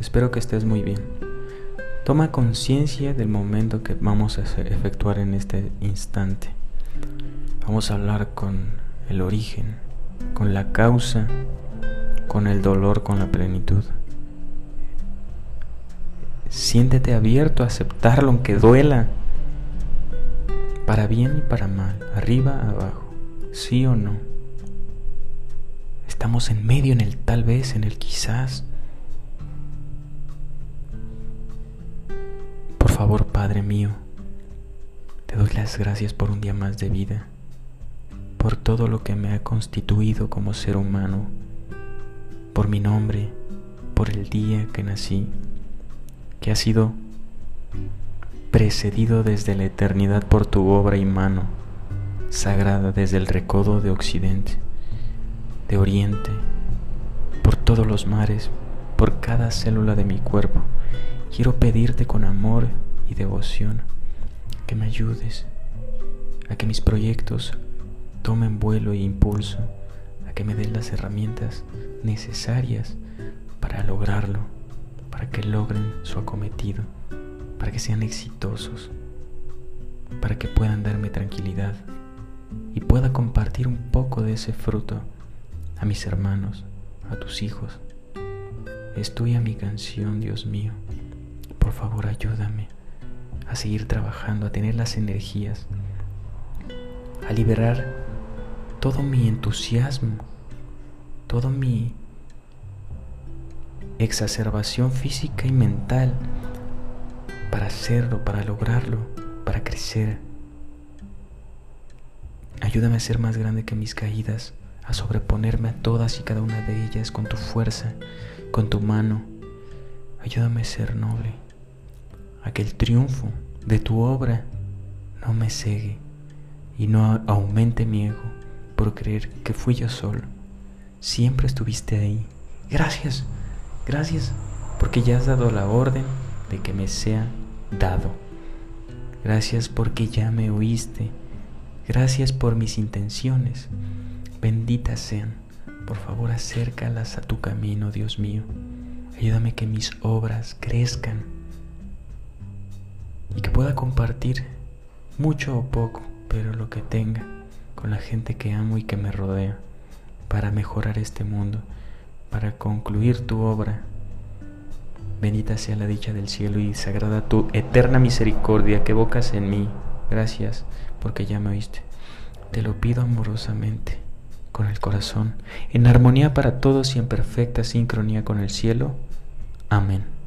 Espero que estés muy bien. Toma conciencia del momento que vamos a efectuar en este instante. Vamos a hablar con el origen, con la causa, con el dolor, con la plenitud. Siéntete abierto a aceptarlo aunque duela, para bien y para mal, arriba, abajo, sí o no. Estamos en medio, en el tal vez, en el quizás. favor, Padre mío, te doy las gracias por un día más de vida, por todo lo que me ha constituido como ser humano, por mi nombre, por el día que nací, que ha sido precedido desde la eternidad por tu obra y mano, sagrada desde el recodo de Occidente, de Oriente, por todos los mares, por cada célula de mi cuerpo. Quiero pedirte con amor y devoción, que me ayudes a que mis proyectos tomen vuelo e impulso, a que me den las herramientas necesarias para lograrlo, para que logren su acometido, para que sean exitosos, para que puedan darme tranquilidad y pueda compartir un poco de ese fruto a mis hermanos, a tus hijos. Es tuya mi canción, Dios mío. Por favor, ayúdame a seguir trabajando, a tener las energías, a liberar todo mi entusiasmo, toda mi exacerbación física y mental para hacerlo, para lograrlo, para crecer. Ayúdame a ser más grande que mis caídas, a sobreponerme a todas y cada una de ellas con tu fuerza, con tu mano. Ayúdame a ser noble a que el triunfo de tu obra no me cegue y no aumente mi ego por creer que fui yo solo. Siempre estuviste ahí. Gracias, gracias, porque ya has dado la orden de que me sea dado. Gracias porque ya me oíste. Gracias por mis intenciones. Benditas sean. Por favor, acércalas a tu camino, Dios mío. Ayúdame que mis obras crezcan y que pueda compartir mucho o poco, pero lo que tenga con la gente que amo y que me rodea para mejorar este mundo, para concluir tu obra. Bendita sea la dicha del cielo y sagrada tu eterna misericordia que evocas en mí. Gracias porque ya me oíste. Te lo pido amorosamente, con el corazón, en armonía para todos y en perfecta sincronía con el cielo. Amén.